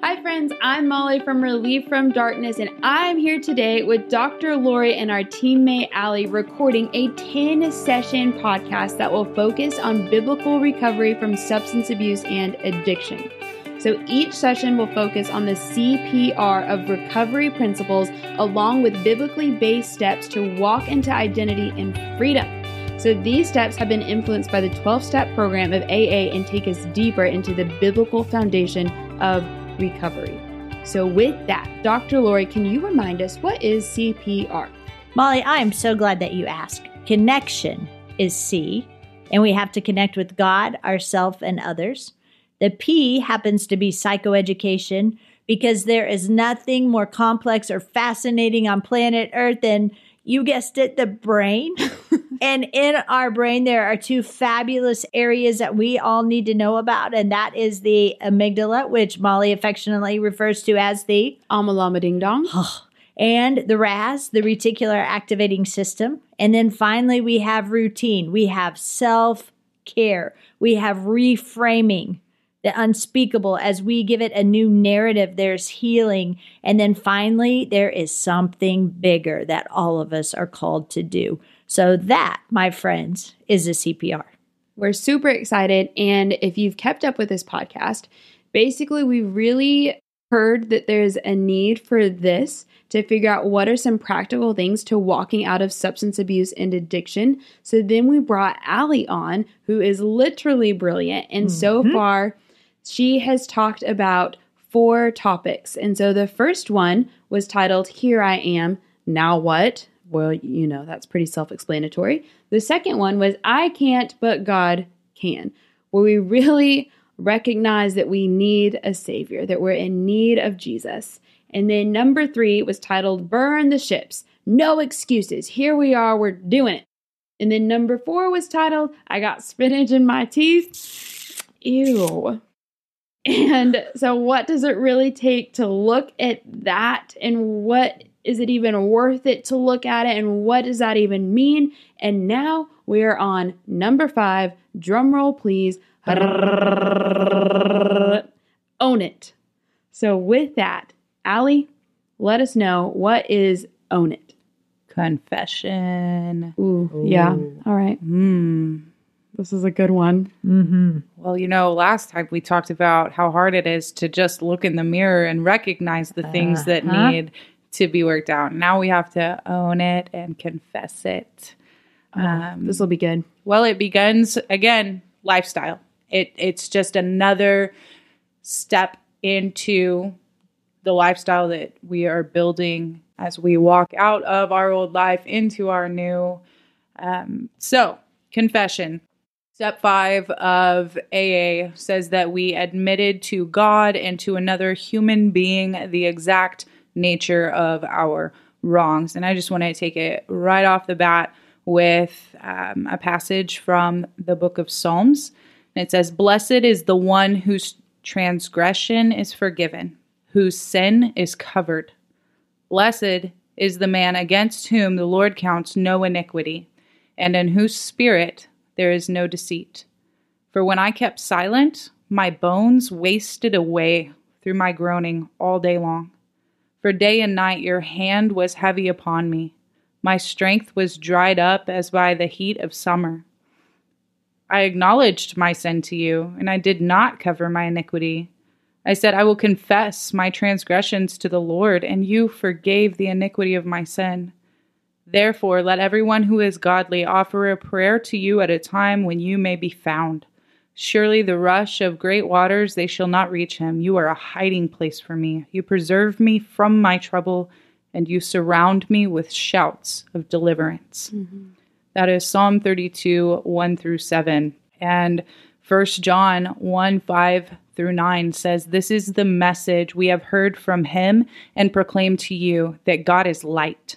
Hi, friends. I'm Molly from Relief from Darkness, and I'm here today with Dr. Lori and our teammate Allie recording a 10 session podcast that will focus on biblical recovery from substance abuse and addiction. So each session will focus on the CPR of recovery principles along with biblically based steps to walk into identity and freedom. So these steps have been influenced by the 12 step program of AA and take us deeper into the biblical foundation of recovery. So, with that, Dr. Lori, can you remind us what is CPR? Molly, I am so glad that you asked. Connection is C, and we have to connect with God, ourself, and others. The P happens to be psychoeducation because there is nothing more complex or fascinating on planet Earth than you guessed it, the brain. and in our brain, there are two fabulous areas that we all need to know about, and that is the amygdala, which Molly affectionately refers to as the Amalama Ding Dong. and the RAS, the reticular activating system. And then finally, we have routine, we have self care, we have reframing the unspeakable as we give it a new narrative there's healing and then finally there is something bigger that all of us are called to do so that my friends is a cpr we're super excited and if you've kept up with this podcast basically we really heard that there's a need for this to figure out what are some practical things to walking out of substance abuse and addiction. So then we brought Allie on, who is literally brilliant. And mm-hmm. so far, she has talked about four topics. And so the first one was titled Here I Am, Now What? Well, you know, that's pretty self explanatory. The second one was I Can't, but God Can, where we really recognize that we need a Savior, that we're in need of Jesus. And then number three was titled Burn the Ships. No excuses. Here we are, we're doing it. And then number four was titled I Got Spinach in My Teeth. Ew. And so, what does it really take to look at that? And what is it even worth it to look at it? And what does that even mean? And now we are on number five. Drum roll, please. Own it. So, with that, Allie, let us know what is own it. Confession. Ooh, Ooh. yeah. All right. Hmm. This is a good one. Mm-hmm. Well, you know, last time we talked about how hard it is to just look in the mirror and recognize the things uh-huh. that need to be worked out. Now we have to own it and confess it. Oh, um, this will be good. Well, it begins again lifestyle. It it's just another step into the lifestyle that we are building as we walk out of our old life into our new. Um, so confession Step five of AA says that we admitted to God and to another human being the exact nature of our wrongs. And I just want to take it right off the bat with um, a passage from the book of Psalms. And it says, Blessed is the one whose transgression is forgiven, whose sin is covered. Blessed is the man against whom the Lord counts no iniquity, and in whose spirit there is no deceit. For when I kept silent, my bones wasted away through my groaning all day long. For day and night your hand was heavy upon me. My strength was dried up as by the heat of summer. I acknowledged my sin to you, and I did not cover my iniquity. I said, I will confess my transgressions to the Lord, and you forgave the iniquity of my sin. Therefore, let everyone who is godly offer a prayer to you at a time when you may be found. Surely the rush of great waters they shall not reach him. You are a hiding place for me. You preserve me from my trouble, and you surround me with shouts of deliverance. Mm-hmm. That is Psalm 32, 1 through 7. And 1 John 1 5 through 9 says, This is the message we have heard from him and proclaim to you that God is light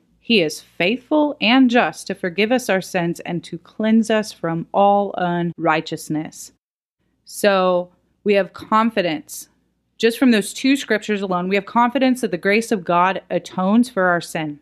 He is faithful and just to forgive us our sins and to cleanse us from all unrighteousness. So we have confidence. Just from those two scriptures alone, we have confidence that the grace of God atones for our sin.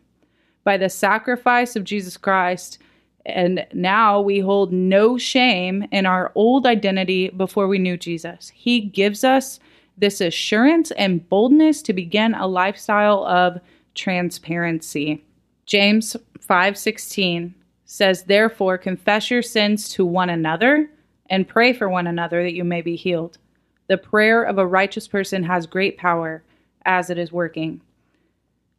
By the sacrifice of Jesus Christ, and now we hold no shame in our old identity before we knew Jesus. He gives us this assurance and boldness to begin a lifestyle of transparency. James 5:16 says, "Therefore confess your sins to one another and pray for one another that you may be healed. The prayer of a righteous person has great power as it is working."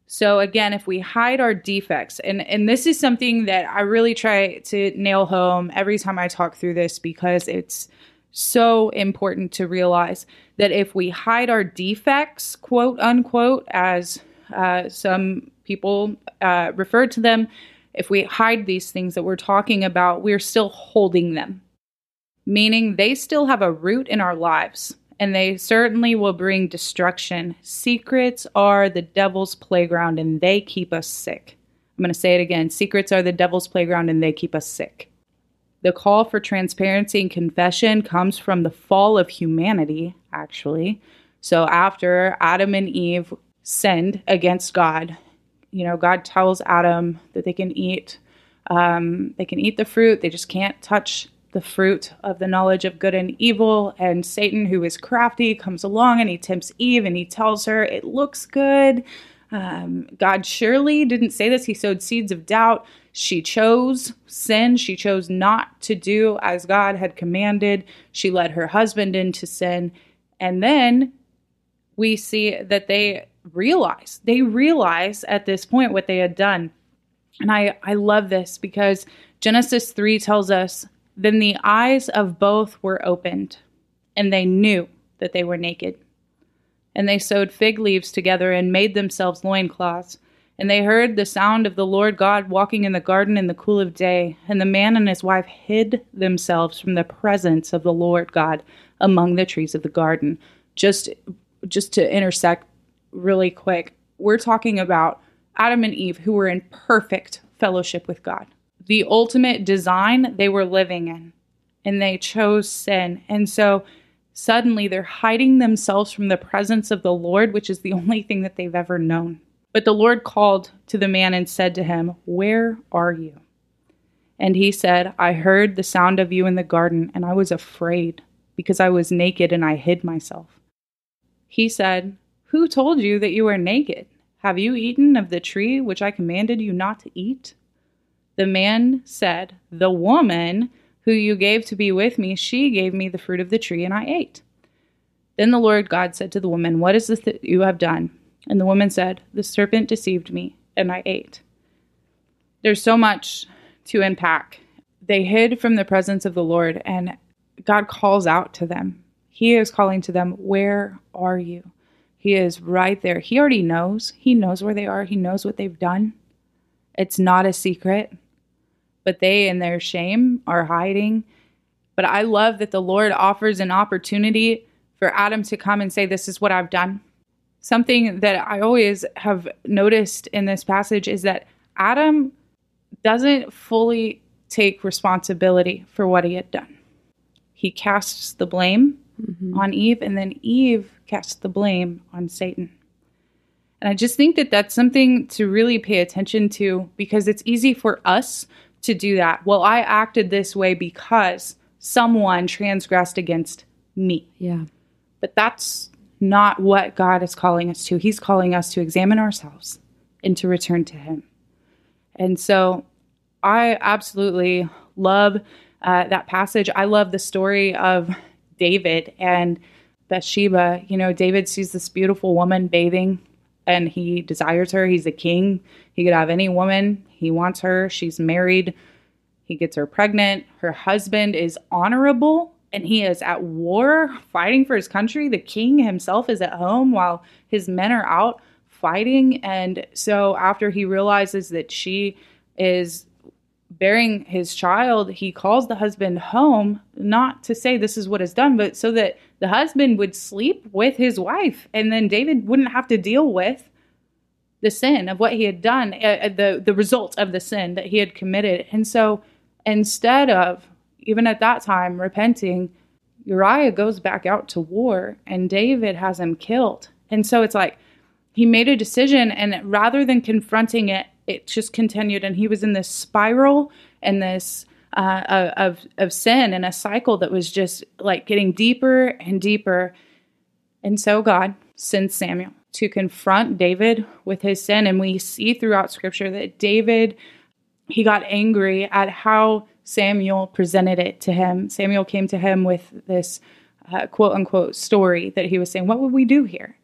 So again, if we hide our defects, and and this is something that I really try to nail home every time I talk through this because it's so important to realize that if we hide our defects, quote unquote, as uh, some people uh, refer to them, if we hide these things that we're talking about, we're still holding them, meaning they still have a root in our lives and they certainly will bring destruction. Secrets are the devil's playground and they keep us sick. I'm going to say it again secrets are the devil's playground and they keep us sick. The call for transparency and confession comes from the fall of humanity, actually. So after Adam and Eve sinned against God, you know, God tells Adam that they can eat, um, they can eat the fruit. They just can't touch the fruit of the knowledge of good and evil. And Satan, who is crafty, comes along and he tempts Eve and he tells her, It looks good. Um, God surely didn't say this. He sowed seeds of doubt. She chose sin. She chose not to do as God had commanded. She led her husband into sin. And then we see that they realize, they realize at this point what they had done. And I, I love this because Genesis 3 tells us then the eyes of both were opened, and they knew that they were naked. And they sewed fig leaves together and made themselves loincloths. And they heard the sound of the Lord God walking in the garden in the cool of day. And the man and his wife hid themselves from the presence of the Lord God among the trees of the garden. Just, just to intersect really quick, we're talking about Adam and Eve who were in perfect fellowship with God the ultimate design they were living in and they chose sin. And so suddenly they're hiding themselves from the presence of the Lord, which is the only thing that they've ever known. But the Lord called to the man and said to him, Where are you? And he said, I heard the sound of you in the garden, and I was afraid because I was naked and I hid myself. He said, Who told you that you were naked? Have you eaten of the tree which I commanded you not to eat? The man said, The woman who you gave to be with me, she gave me the fruit of the tree, and I ate. Then the Lord God said to the woman, What is this that you have done? And the woman said, The serpent deceived me, and I ate. There's so much to unpack. They hid from the presence of the Lord, and God calls out to them. He is calling to them, Where are you? He is right there. He already knows. He knows where they are, He knows what they've done. It's not a secret but they in their shame are hiding. But I love that the Lord offers an opportunity for Adam to come and say, This is what I've done. Something that I always have noticed in this passage is that Adam doesn't fully take responsibility for what he had done. He casts the blame mm-hmm. on Eve, and then Eve casts the blame on Satan. And I just think that that's something to really pay attention to because it's easy for us to do that. Well, I acted this way because someone transgressed against me. Yeah. But that's not what God is calling us to. He's calling us to examine ourselves and to return to Him. And so I absolutely love uh, that passage. I love the story of David and Bathsheba. You know, David sees this beautiful woman bathing and he desires her. He's a king. He could have any woman. He wants her. She's married. He gets her pregnant. Her husband is honorable and he is at war fighting for his country. The king himself is at home while his men are out fighting. And so after he realizes that she is bearing his child, he calls the husband home, not to say this is what is done, but so that the husband would sleep with his wife. And then David wouldn't have to deal with the sin of what he had done, uh, the the result of the sin that he had committed. And so instead of even at that time repenting, Uriah goes back out to war and David has him killed. And so it's like he made a decision and rather than confronting it, it just continued and he was in this spiral and this uh, of of sin and a cycle that was just like getting deeper and deeper. And so God sends Samuel to confront David with his sin, and we see throughout Scripture that David he got angry at how Samuel presented it to him. Samuel came to him with this uh, quote unquote story that he was saying, What would we do here?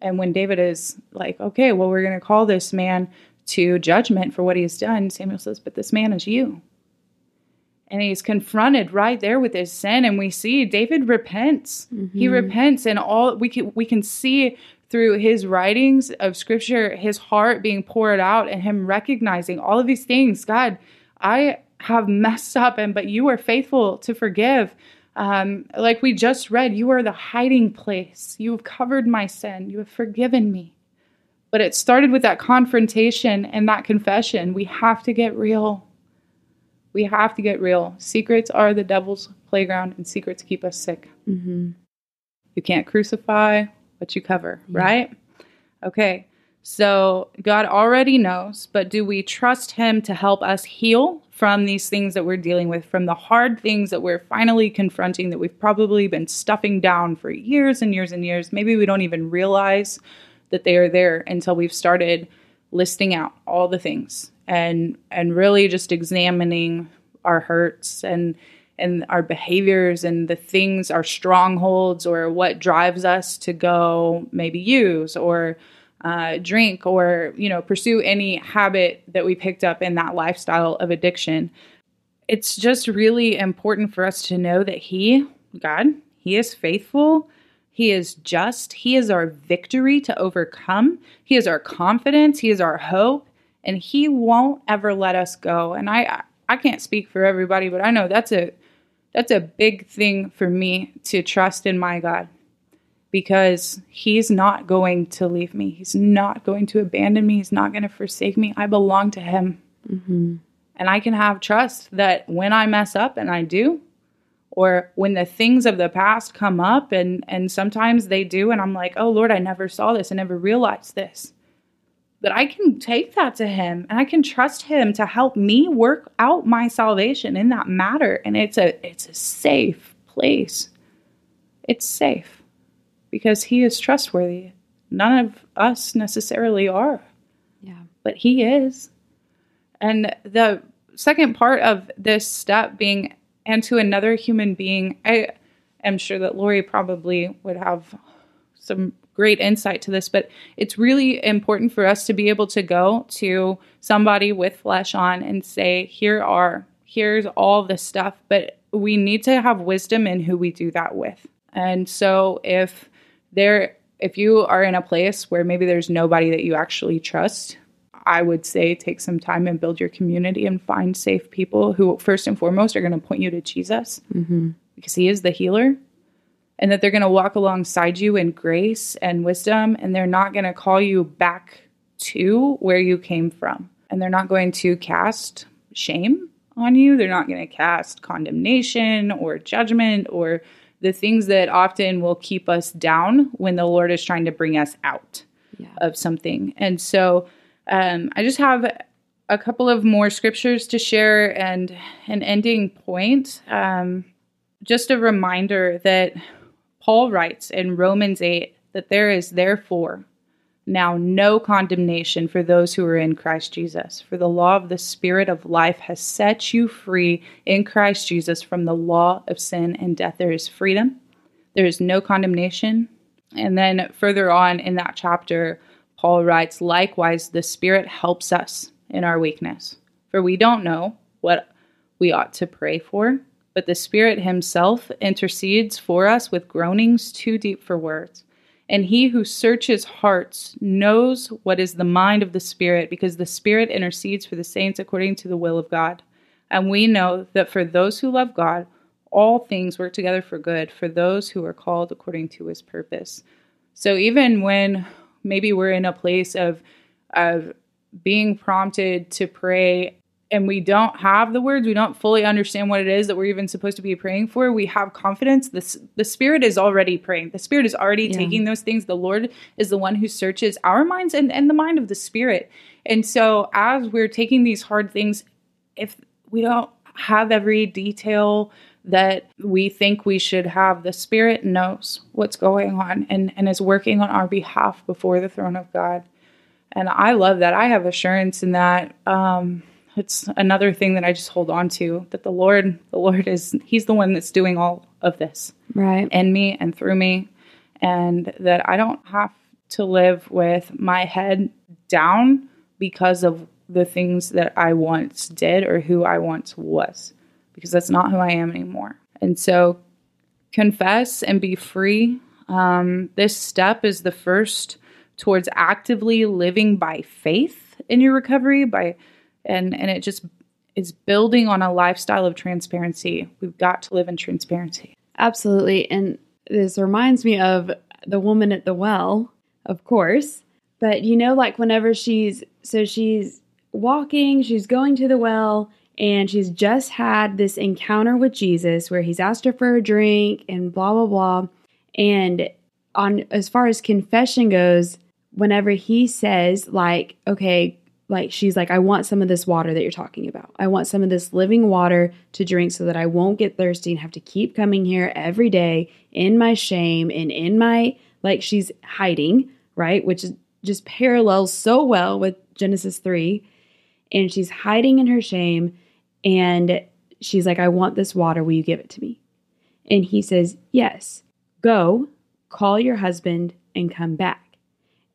And when David is like, Okay, well, we're going to call this man to judgment for what he has done, Samuel says, But this man is you. And he's confronted right there with his sin, and we see David repents. Mm-hmm. He repents, and all we can we can see through his writings of scripture, his heart being poured out, and him recognizing all of these things. God, I have messed up, and but you are faithful to forgive. Um, like we just read, you are the hiding place. You have covered my sin. You have forgiven me. But it started with that confrontation and that confession. We have to get real. We have to get real. Secrets are the devil's playground, and secrets keep us sick. Mm-hmm. You can't crucify what you cover, yeah. right? Okay. So God already knows, but do we trust Him to help us heal from these things that we're dealing with, from the hard things that we're finally confronting that we've probably been stuffing down for years and years and years? Maybe we don't even realize that they are there until we've started listing out all the things and and really just examining our hurts and and our behaviors and the things our strongholds or what drives us to go maybe use or uh, drink or you know pursue any habit that we picked up in that lifestyle of addiction. It's just really important for us to know that he god he is faithful he is just he is our victory to overcome he is our confidence he is our hope and he won't ever let us go and i i can't speak for everybody but i know that's a that's a big thing for me to trust in my god because he's not going to leave me. He's not going to abandon me. He's not going to forsake me. I belong to him. Mm-hmm. And I can have trust that when I mess up, and I do, or when the things of the past come up, and, and sometimes they do, and I'm like, oh Lord, I never saw this, I never realized this. But I can take that to him and I can trust him to help me work out my salvation in that matter. And it's a it's a safe place. It's safe because he is trustworthy. None of us necessarily are. Yeah. But he is. And the second part of this step being and to another human being, I am sure that Lori probably would have some great insight to this, but it's really important for us to be able to go to somebody with flesh on and say, here are, here's all this stuff, but we need to have wisdom in who we do that with. And so if there if you are in a place where maybe there's nobody that you actually trust, I would say take some time and build your community and find safe people who, first and foremost, are going to point you to Jesus mm-hmm. because He is the healer. And that they're going to walk alongside you in grace and wisdom, and they're not going to call you back to where you came from. And they're not going to cast shame on you. They're not going to cast condemnation or judgment or the things that often will keep us down when the Lord is trying to bring us out yeah. of something. And so um, I just have a couple of more scriptures to share and an ending point. Um, just a reminder that Paul writes in Romans 8 that there is therefore now no condemnation for those who are in Christ Jesus. For the law of the Spirit of life has set you free in Christ Jesus from the law of sin and death. There is freedom, there is no condemnation. And then further on in that chapter, Paul writes, Likewise, the Spirit helps us in our weakness. For we don't know what we ought to pray for, but the Spirit Himself intercedes for us with groanings too deep for words. And he who searches hearts knows what is the mind of the Spirit, because the Spirit intercedes for the saints according to the will of God. And we know that for those who love God, all things work together for good for those who are called according to his purpose. So even when maybe we're in a place of of being prompted to pray and we don't have the words, we don't fully understand what it is that we're even supposed to be praying for, we have confidence. The, the Spirit is already praying. The Spirit is already yeah. taking those things. The Lord is the one who searches our minds and, and the mind of the Spirit. And so, as we're taking these hard things, if we don't have every detail that we think we should have, the Spirit knows what's going on and, and is working on our behalf before the throne of God. And I love that. I have assurance in that. Um, it's another thing that I just hold on to that the Lord, the Lord is, He's the one that's doing all of this. Right. In me and through me. And that I don't have to live with my head down because of the things that I once did or who I once was, because that's not who I am anymore. And so confess and be free. Um, this step is the first towards actively living by faith in your recovery by and and it just is building on a lifestyle of transparency. We've got to live in transparency. Absolutely. And this reminds me of the woman at the well, of course. But you know, like whenever she's so she's walking, she's going to the well, and she's just had this encounter with Jesus where he's asked her for a drink and blah blah blah. And on as far as confession goes, whenever he says, like, okay, like she's like, I want some of this water that you're talking about. I want some of this living water to drink so that I won't get thirsty and have to keep coming here every day in my shame and in my, like, she's hiding, right? Which is just parallels so well with Genesis 3. And she's hiding in her shame. And she's like, I want this water. Will you give it to me? And he says, Yes, go, call your husband, and come back.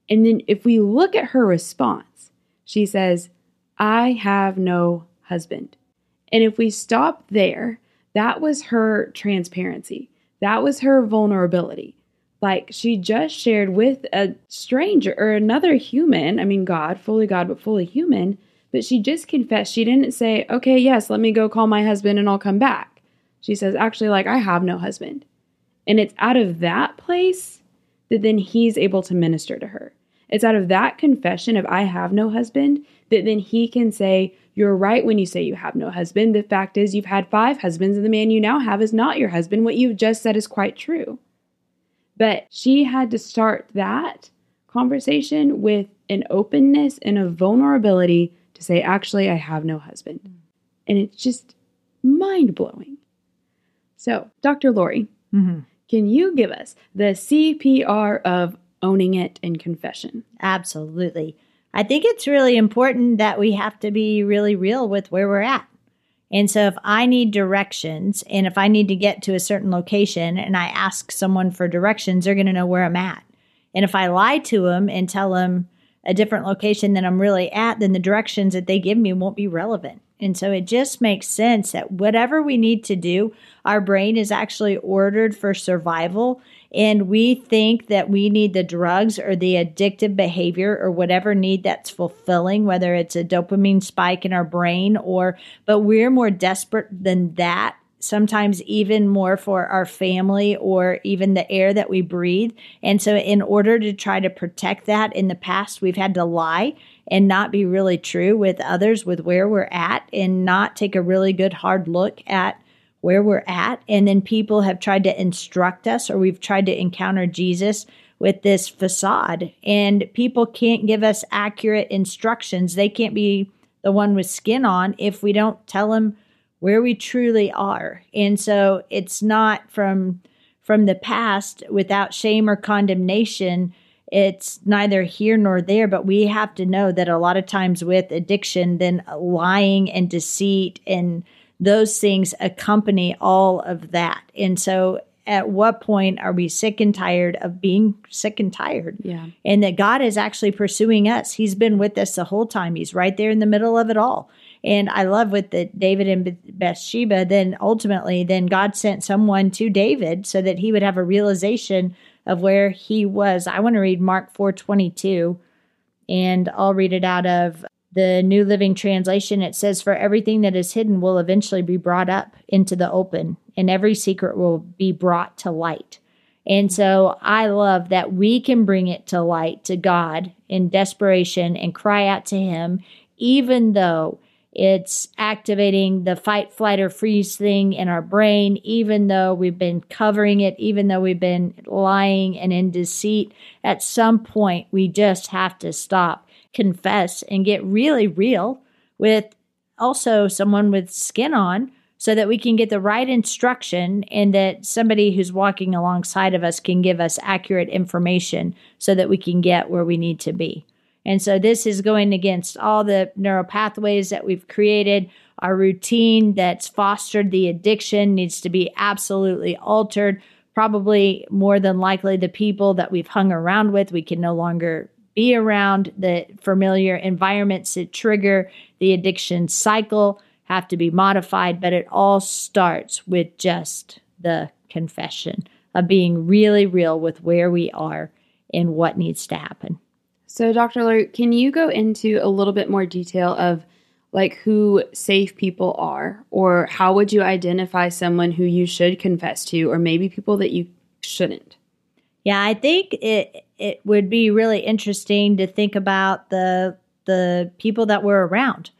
And then if we look at her response, she says, I have no husband. And if we stop there, that was her transparency. That was her vulnerability. Like she just shared with a stranger or another human, I mean, God, fully God, but fully human, but she just confessed. She didn't say, okay, yes, let me go call my husband and I'll come back. She says, actually, like, I have no husband. And it's out of that place that then he's able to minister to her. It's out of that confession of I have no husband that then he can say, You're right when you say you have no husband. The fact is, you've had five husbands, and the man you now have is not your husband. What you've just said is quite true. But she had to start that conversation with an openness and a vulnerability to say, Actually, I have no husband. And it's just mind blowing. So, Dr. Lori, mm-hmm. can you give us the CPR of owning it in confession. Absolutely. I think it's really important that we have to be really real with where we're at. And so if I need directions and if I need to get to a certain location and I ask someone for directions, they're going to know where I'm at. And if I lie to them and tell them a different location than I'm really at, then the directions that they give me won't be relevant. And so it just makes sense that whatever we need to do, our brain is actually ordered for survival and we think that we need the drugs or the addictive behavior or whatever need that's fulfilling whether it's a dopamine spike in our brain or but we're more desperate than that sometimes even more for our family or even the air that we breathe. And so, in order to try to protect that in the past, we've had to lie and not be really true with others, with where we're at, and not take a really good hard look at where we're at. And then people have tried to instruct us, or we've tried to encounter Jesus with this facade. And people can't give us accurate instructions. They can't be the one with skin on if we don't tell them where we truly are. And so it's not from from the past without shame or condemnation. It's neither here nor there, but we have to know that a lot of times with addiction, then lying and deceit and those things accompany all of that. And so at what point are we sick and tired of being sick and tired? Yeah. And that God is actually pursuing us. He's been with us the whole time. He's right there in the middle of it all. And I love with the David and Bathsheba, then ultimately, then God sent someone to David so that he would have a realization of where he was. I want to read Mark 422 and I'll read it out of the New Living Translation, it says, For everything that is hidden will eventually be brought up into the open, and every secret will be brought to light. And so I love that we can bring it to light to God in desperation and cry out to Him, even though it's activating the fight, flight, or freeze thing in our brain, even though we've been covering it, even though we've been lying and in deceit. At some point, we just have to stop, confess, and get really real with also someone with skin on so that we can get the right instruction and that somebody who's walking alongside of us can give us accurate information so that we can get where we need to be. And so this is going against all the neural pathways that we've created. Our routine that's fostered the addiction needs to be absolutely altered. Probably more than likely, the people that we've hung around with, we can no longer be around. The familiar environments that trigger the addiction cycle have to be modified, but it all starts with just the confession of being really real with where we are and what needs to happen. So, Dr. Luke, can you go into a little bit more detail of like who safe people are, or how would you identify someone who you should confess to, or maybe people that you shouldn't? Yeah, I think it it would be really interesting to think about the the people that we're around.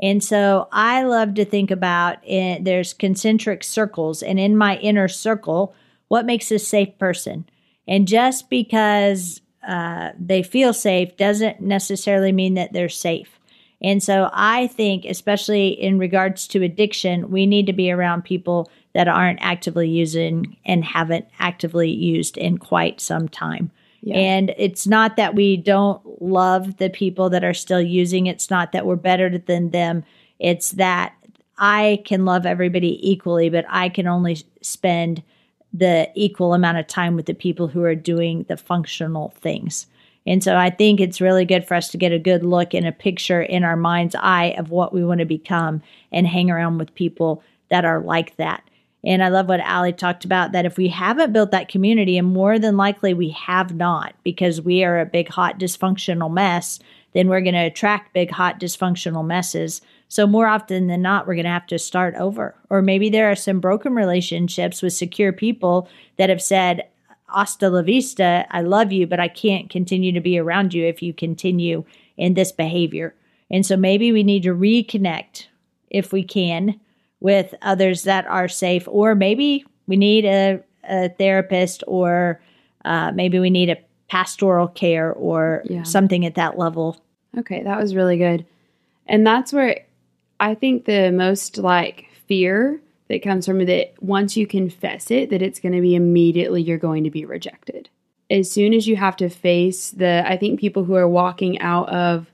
And so I love to think about it, there's concentric circles, and in my inner circle, what makes a safe person? And just because uh, they feel safe doesn't necessarily mean that they're safe. And so I think, especially in regards to addiction, we need to be around people that aren't actively using and haven't actively used in quite some time. Yeah. And it's not that we don't love the people that are still using. It's not that we're better than them. It's that I can love everybody equally, but I can only spend the equal amount of time with the people who are doing the functional things. And so I think it's really good for us to get a good look and a picture in our mind's eye of what we want to become and hang around with people that are like that. And I love what Allie talked about that if we haven't built that community, and more than likely we have not, because we are a big, hot, dysfunctional mess, then we're going to attract big, hot, dysfunctional messes. So, more often than not, we're going to have to start over. Or maybe there are some broken relationships with secure people that have said, Hasta la vista, I love you, but I can't continue to be around you if you continue in this behavior. And so maybe we need to reconnect if we can with others that are safe, or maybe we need a, a therapist, or uh, maybe we need a pastoral care or yeah. something at that level. Okay, that was really good. And that's where I think the most like fear that comes from that once you confess it, that it's going to be immediately you're going to be rejected. As soon as you have to face the, I think people who are walking out of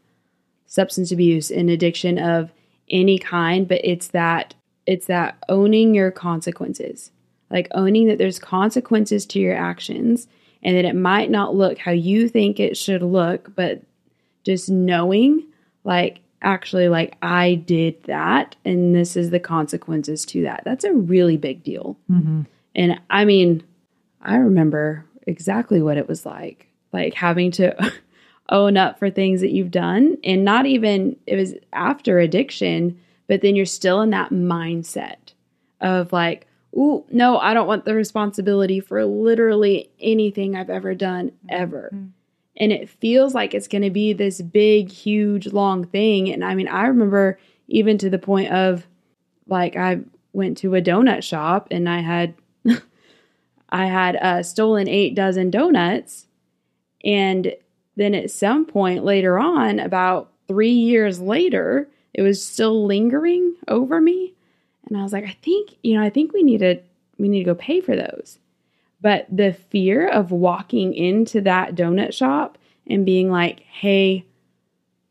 substance abuse and addiction of any kind, but it's that it's that owning your consequences, like owning that there's consequences to your actions and that it might not look how you think it should look, but just knowing like actually like I did that and this is the consequences to that. That's a really big deal. Mm-hmm. And I mean, I remember exactly what it was like, like having to own up for things that you've done and not even it was after addiction, but then you're still in that mindset of like, "Ooh, no, I don't want the responsibility for literally anything I've ever done ever." Mm-hmm and it feels like it's going to be this big huge long thing. And i mean i remember even to the point of like i went to a donut shop and i had i had uh, stolen eight dozen donuts. And then at some point later on about three years later it was still lingering over me. And i was like i think you know i think we need to we need to go pay for those but the fear of walking into that donut shop and being like, hey,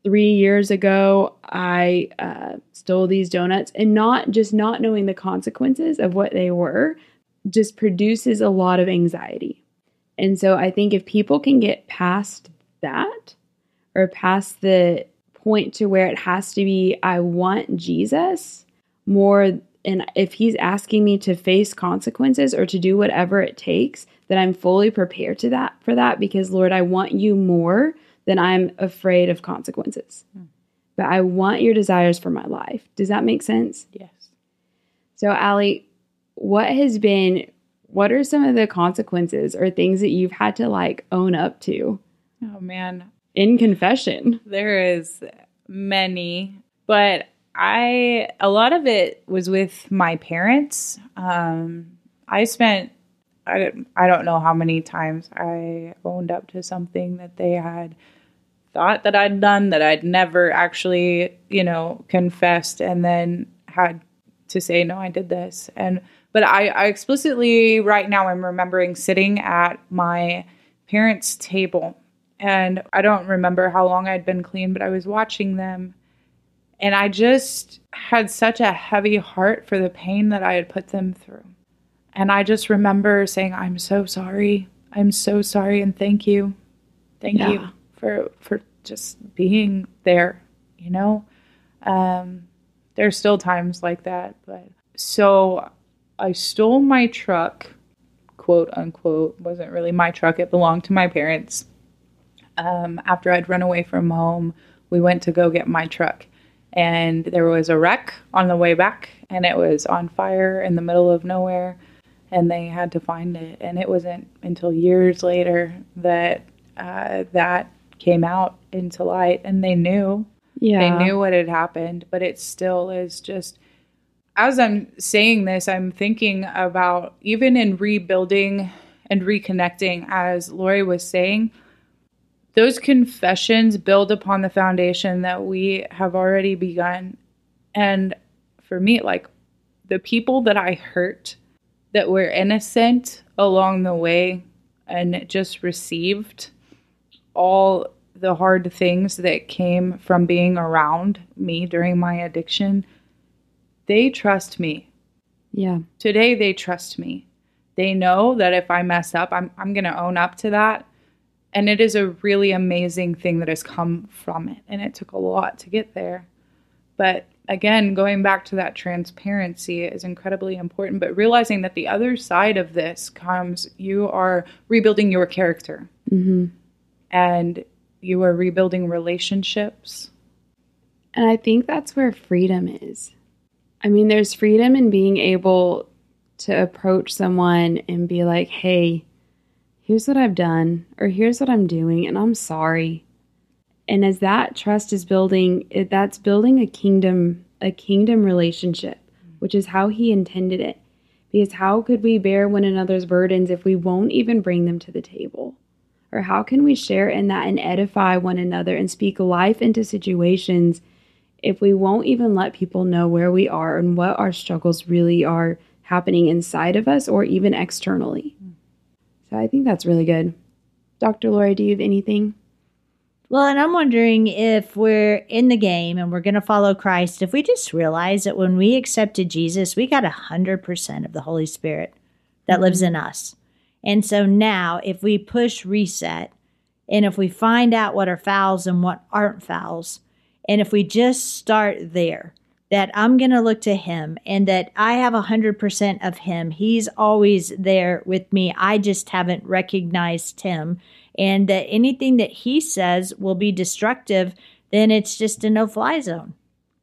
three years ago, I uh, stole these donuts, and not just not knowing the consequences of what they were just produces a lot of anxiety. And so I think if people can get past that or past the point to where it has to be, I want Jesus more and if he's asking me to face consequences or to do whatever it takes that i'm fully prepared to that for that because lord i want you more than i'm afraid of consequences. Hmm. but i want your desires for my life. Does that make sense? Yes. So Allie what has been what are some of the consequences or things that you've had to like own up to? Oh man. In confession. There is many, but I a lot of it was with my parents. Um, I spent I don't, I don't know how many times I owned up to something that they had thought that I'd done that I'd never actually, you know, confessed and then had to say no I did this. And but I, I explicitly right now I'm remembering sitting at my parents' table and I don't remember how long I'd been clean, but I was watching them and I just had such a heavy heart for the pain that I had put them through. And I just remember saying, I'm so sorry. I'm so sorry and thank you. Thank Yeah. you for for just being there, you know? Um there's still times like that, but so I stole my truck, quote unquote, wasn't really my truck, it belonged to my parents. Um, after I'd run away from home, we went to go get my truck. And there was a wreck on the way back, and it was on fire in the middle of nowhere. And they had to find it. And it wasn't until years later that uh, that came out into light. And they knew Yeah. they knew what had happened, but it still is just. As I'm saying this, I'm thinking about even in rebuilding and reconnecting, as Lori was saying, those confessions build upon the foundation that we have already begun. And for me, like the people that I hurt that were innocent along the way and just received all the hard things that came from being around me during my addiction, they trust me. Yeah. Today they trust me. They know that if I mess up, I'm I'm going to own up to that. And it is a really amazing thing that has come from it. And it took a lot to get there. But again, going back to that transparency is incredibly important. But realizing that the other side of this comes you are rebuilding your character hmm and you are rebuilding relationships. And I think that's where freedom is. I mean, there's freedom in being able to approach someone and be like, hey, here's what I've done, or here's what I'm doing, and I'm sorry. And as that trust is building, it, that's building a kingdom, a kingdom relationship, which is how he intended it. Because how could we bear one another's burdens if we won't even bring them to the table? Or how can we share in that and edify one another and speak life into situations if we won't even let people know where we are and what our struggles really are happening inside of us or even externally? So I think that's really good. Dr. Lori, do you have anything? Well, and I'm wondering if we're in the game and we're going to follow Christ, if we just realize that when we accepted Jesus, we got 100% of the Holy Spirit that lives mm-hmm. in us. And so now, if we push reset and if we find out what are fouls and what aren't fouls, and if we just start there, that I'm going to look to him and that I have 100% of him. He's always there with me. I just haven't recognized him. And that anything that he says will be destructive, then it's just a no fly zone.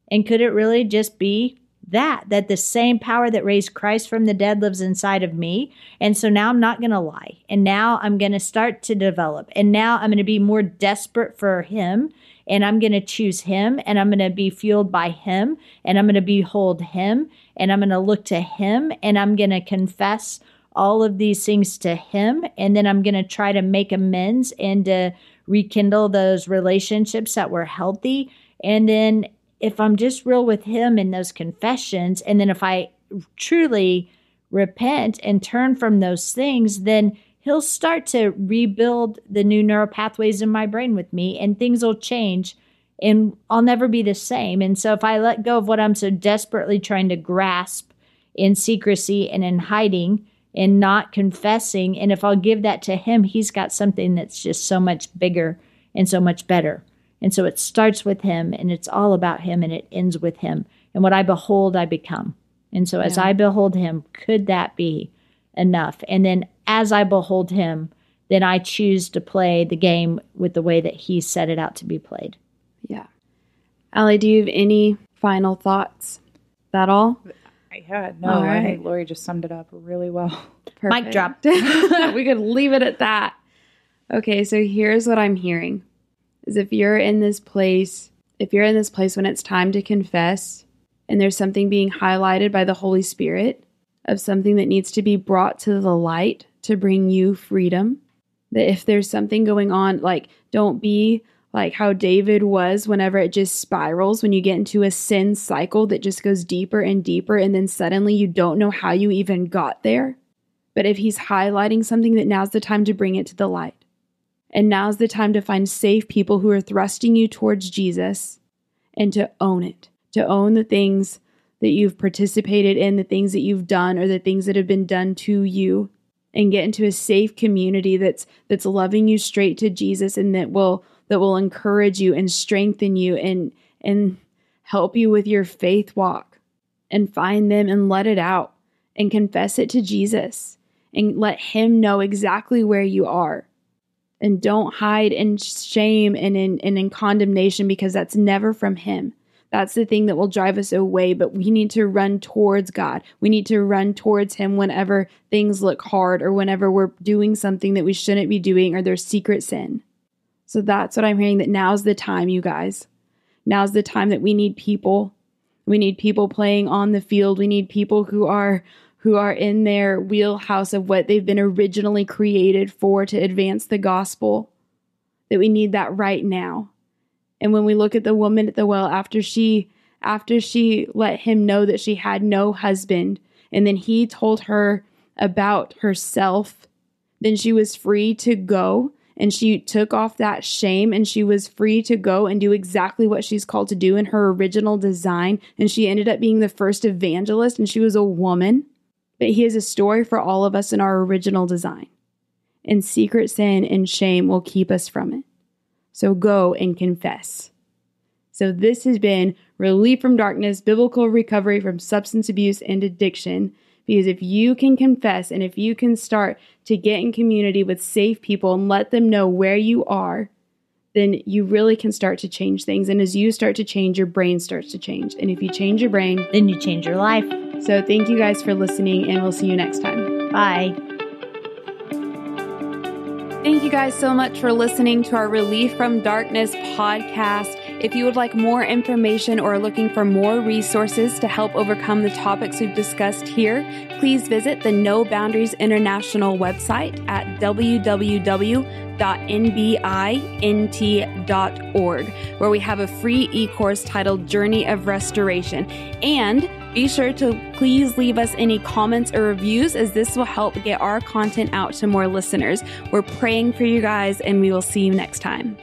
And could it really just be that? That the same power that raised Christ from the dead lives inside of me. And so now I'm not going to lie. And now I'm going to start to develop. And now I'm going to be more desperate for him and I'm going to choose him and I'm going to be fueled by him and I'm going to behold him and I'm going to look to him and I'm going to confess all of these things to him and then I'm going to try to make amends and to rekindle those relationships that were healthy. And then if I'm just real with him in those confessions and then if I truly repent and turn from those things then he'll start to rebuild the new neural pathways in my brain with me and things will change and I'll never be the same. And so if I let go of what I'm so desperately trying to grasp in secrecy and in hiding and not confessing, and if I'll give that to him, he's got something that's just so much bigger and so much better. And so it starts with him and it's all about him and it ends with him. And what I behold, I become. And so as Yeah. I behold him, could that be enough? And then as I behold him, then I choose to play the game with the way that he set it out to be played. Yeah. Allie, do you have any final thoughts? That all? Yeah, no, All I think Lori just summed it up really well. Mic drop. we could leave it at that. Okay, so here's what I'm hearing is if you're in this place, if you're in this place when it's time to confess and there's something being highlighted by the Holy Spirit of something that needs to be brought to the light to bring you freedom, that if there's something going on, like don't be like how David was whenever it just spirals when you get into a sin cycle that just goes deeper and deeper, and then suddenly you don't know how you even got there. But if he's highlighting something, that now's the time to bring it to the light. And now's the time to find safe people who are thrusting you towards Jesus and to own it, to own the things that you've participated in, the things that you've done, or the things that have been done to you, and get into a safe community that's that's loving you straight to Jesus and that will that will encourage you and strengthen you and and help you with your faith walk and find them and let it out and confess it to Jesus and let him know exactly where you are. And don't hide in shame and in and in condemnation because that's never from him that's the thing that will drive us away but we need to run towards god we need to run towards him whenever things look hard or whenever we're doing something that we shouldn't be doing or there's secret sin so that's what I'm hearing that now's the time, you guys. Now's the time that we need people. We need people playing on the field. We need people who are who are in their wheelhouse of what they've been originally created for to advance the gospel. That we need that right now. And when we look at the woman at the well after she after she let him know that she had no husband and then he told her about herself, then she was free to go and she took off that shame and she was free to go and do exactly what she's called to do in her original design. And she ended up being the first evangelist and she was a woman. But he has a story for all of us in our original design. And secret sin and shame will keep us from it. So go and confess. So, this has been Relief from Darkness Biblical Recovery from Substance Abuse and Addiction. Because if you can confess and if you can start to get in community with safe people and let them know where you are, then you really can start to change things. And as you start to change, your brain starts to change. And if you change your brain, then you change your life. So thank you guys for listening, and we'll see you next time. Bye. Thank you guys so much for listening to our Relief from Darkness podcast. If you would like more information or are looking for more resources to help overcome the topics we've discussed here, please visit the No Boundaries International website at www.nbint.org, where we have a free e course titled Journey of Restoration. And be sure to please leave us any comments or reviews, as this will help get our content out to more listeners. We're praying for you guys, and we will see you next time.